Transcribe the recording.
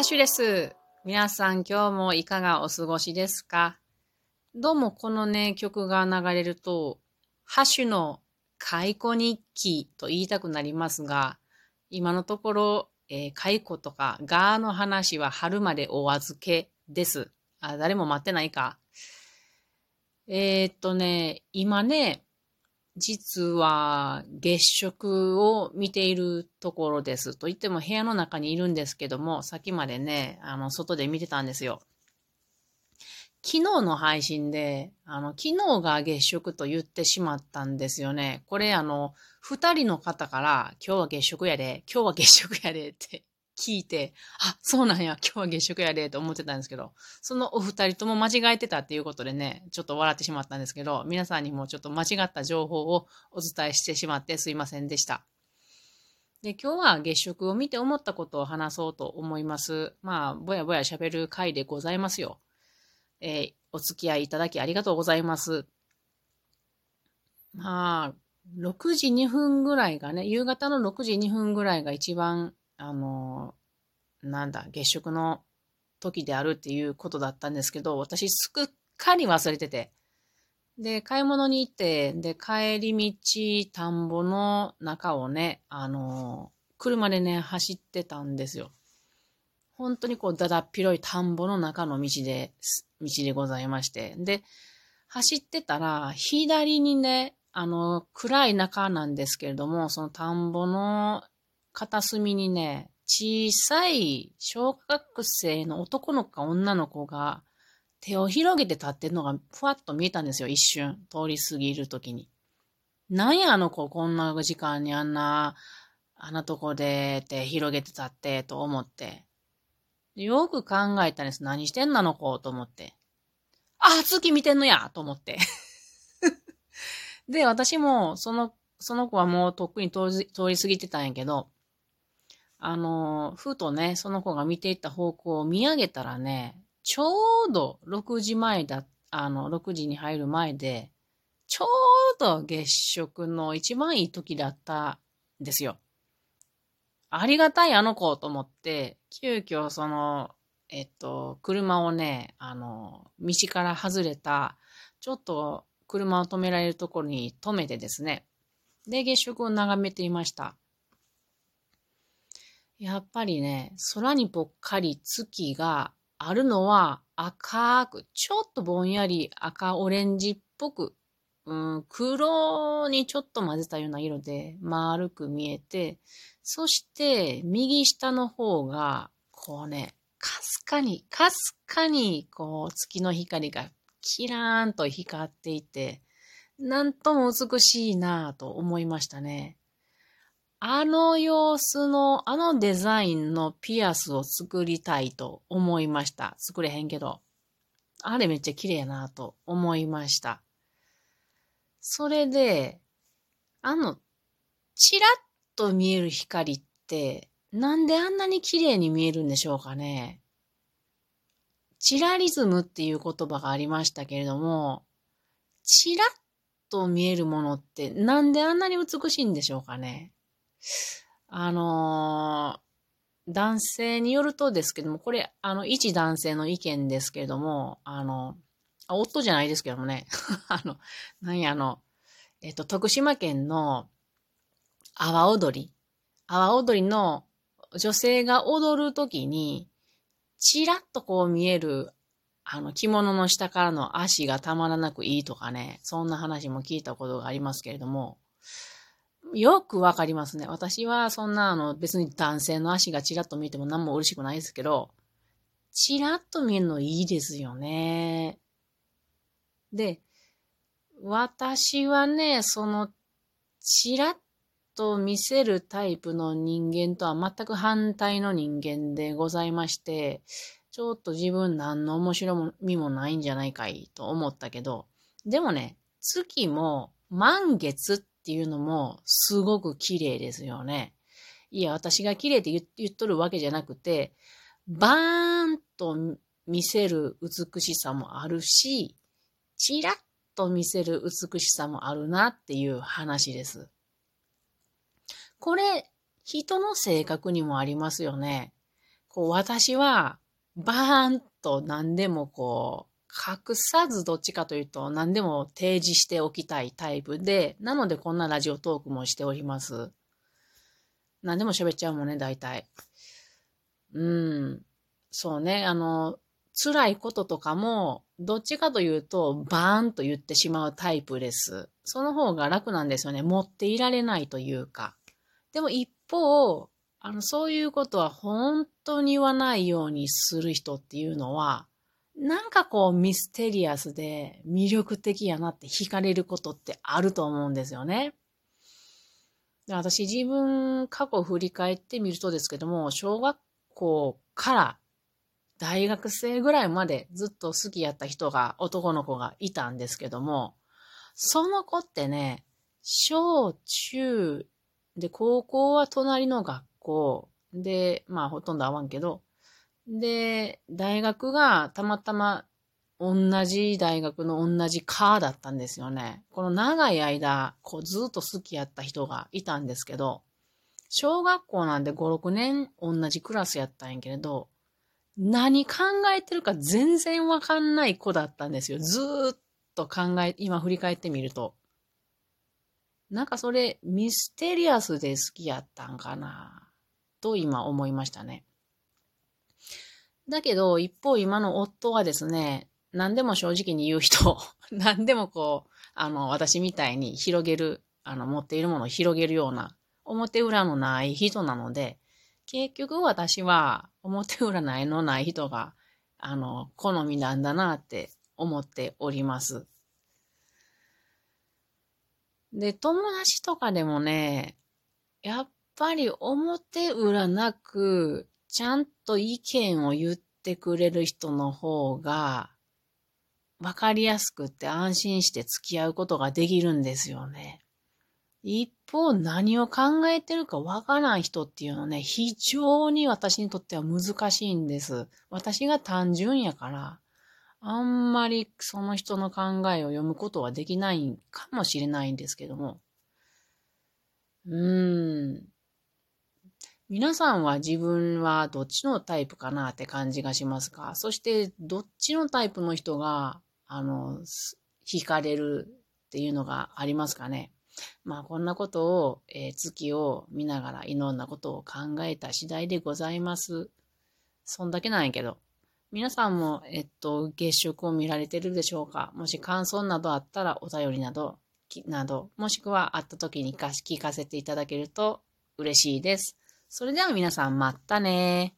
ハッシュです。皆さん今日もいかがお過ごしですか？どうもこのね、曲が流れると、ハッシュの解雇日記と言いたくなりますが、今のところ、えー、解雇とかガーの話は春までお預けです。あ、誰も待ってないか。えー、っとね、今ね、実は月食を見ているところです。と言っても部屋の中にいるんですけども、さっきまでね、あの、外で見てたんですよ。昨日の配信で、あの、昨日が月食と言ってしまったんですよね。これあの、二人の方から、今日は月食やで、今日は月食やでって聞いて、あ、そうなんや、今日は月食やで、と思ってたんですけど、そのお二人とも間違えてたっていうことでね、ちょっと笑ってしまったんですけど、皆さんにもちょっと間違った情報をお伝えしてしまってすいませんでした。で、今日は月食を見て思ったことを話そうと思います。まあ、ぼやぼや喋る回でございますよ。えー、お付き合いいただきありがとうございます。まあ、6時2分ぐらいがね、夕方の6時2分ぐらいが一番あの、なんだ、月食の時であるっていうことだったんですけど、私すっかり忘れてて。で、買い物に行って、で、帰り道、田んぼの中をね、あの、車でね、走ってたんですよ。本当にこう、だだっ広い田んぼの中の道で、道でございまして。で、走ってたら、左にね、あの、暗い中なんですけれども、その田んぼの片隅にね、小さい小学生の男の子か女の子が手を広げて立ってるのがふわっと見えたんですよ、一瞬。通り過ぎるときに。なんやあの子、こんな時間にあんな、あんなとこで手広げて立って、と思って。よく考えたんです。何してんなの子、と思って。あ、月見てんのやと思って。で、私も、その、その子はもうとっくに通り過ぎてたんやけど、あの、ふとね、その子が見ていった方向を見上げたらね、ちょうど6時前だ、あの、6時に入る前で、ちょうど月食の一番いい時だったんですよ。ありがたいあの子と思って、急遽その、えっと、車をね、あの、道から外れた、ちょっと車を止められるところに止めてですね、で、月食を眺めていました。やっぱりね、空にぽっかり月があるのは赤く、ちょっとぼんやり赤オレンジっぽく、うん、黒にちょっと混ぜたような色で丸く見えて、そして右下の方が、こうね、かすかに、かすかに、こう月の光がキラーンと光っていて、なんとも美しいなぁと思いましたね。あの様子の、あのデザインのピアスを作りたいと思いました。作れへんけど。あれめっちゃ綺麗やなと思いました。それで、あの、チラッと見える光って、なんであんなに綺麗に見えるんでしょうかね。チラリズムっていう言葉がありましたけれども、チラッと見えるものってなんであんなに美しいんでしょうかね。あのー、男性によるとですけども、これ、あの、一男性の意見ですけれども、あの、あ夫じゃないですけどもね、あの、なんや、あの、えっと、徳島県の阿波踊り、阿波踊りの女性が踊るときに、ちらっとこう見える、あの、着物の下からの足がたまらなくいいとかね、そんな話も聞いたことがありますけれども、よくわかりますね。私はそんなあの別に男性の足がチラッと見えても何も嬉しくないですけど、チラッと見るのいいですよね。で、私はね、その、チラッと見せるタイプの人間とは全く反対の人間でございまして、ちょっと自分何の面白みもないんじゃないかいと思ったけど、でもね、月も満月っっていうのもすごく綺麗ですよね。いや、私が綺麗って言っとるわけじゃなくて、バーンと見せる美しさもあるし、チラッと見せる美しさもあるなっていう話です。これ、人の性格にもありますよね。こう私はバーンと何でもこう、隠さずどっちかというと何でも提示しておきたいタイプで、なのでこんなラジオトークもしております。何でも喋っちゃうもんね、大体。うん。そうね、あの、辛いこととかも、どっちかというと、バーンと言ってしまうタイプです。その方が楽なんですよね。持っていられないというか。でも一方、あの、そういうことは本当に言わないようにする人っていうのは、なんかこうミステリアスで魅力的やなって惹かれることってあると思うんですよね。私自分過去振り返ってみるとですけども、小学校から大学生ぐらいまでずっと好きやった人が、男の子がいたんですけども、その子ってね、小中で高校は隣の学校で、まあほとんど会わんけど、で、大学がたまたま同じ大学の同じ科だったんですよね。この長い間、こうずっと好きやった人がいたんですけど、小学校なんで5、6年同じクラスやったんやけれど、何考えてるか全然わかんない子だったんですよ。ずーっと考え、今振り返ってみると。なんかそれミステリアスで好きやったんかなと今思いましたね。だけど、一方今の夫はですね、何でも正直に言う人、何でもこう、あの、私みたいに広げる、あの、持っているものを広げるような、表裏のない人なので、結局私は表裏ないのない人が、あの、好みなんだなって思っております。で、友達とかでもね、やっぱり表裏なく、ちゃんと意見を言ってくれる人の方が、わかりやすくって安心して付き合うことができるんですよね。一方、何を考えてるかわからん人っていうのね、非常に私にとっては難しいんです。私が単純やから、あんまりその人の考えを読むことはできないかもしれないんですけども。うーん。皆さんは自分はどっちのタイプかなって感じがしますか？そしてどっちのタイプの人が、あの、惹かれるっていうのがありますかね？まあこんなことを、えー、月を見ながらいろんなことを考えた次第でございます。そんだけなんやけど。皆さんも、えっと、月食を見られてるでしょうか？もし感想などあったらお便りなど、など、もしくは会った時に聞かせていただけると嬉しいです。それでは皆さんまたね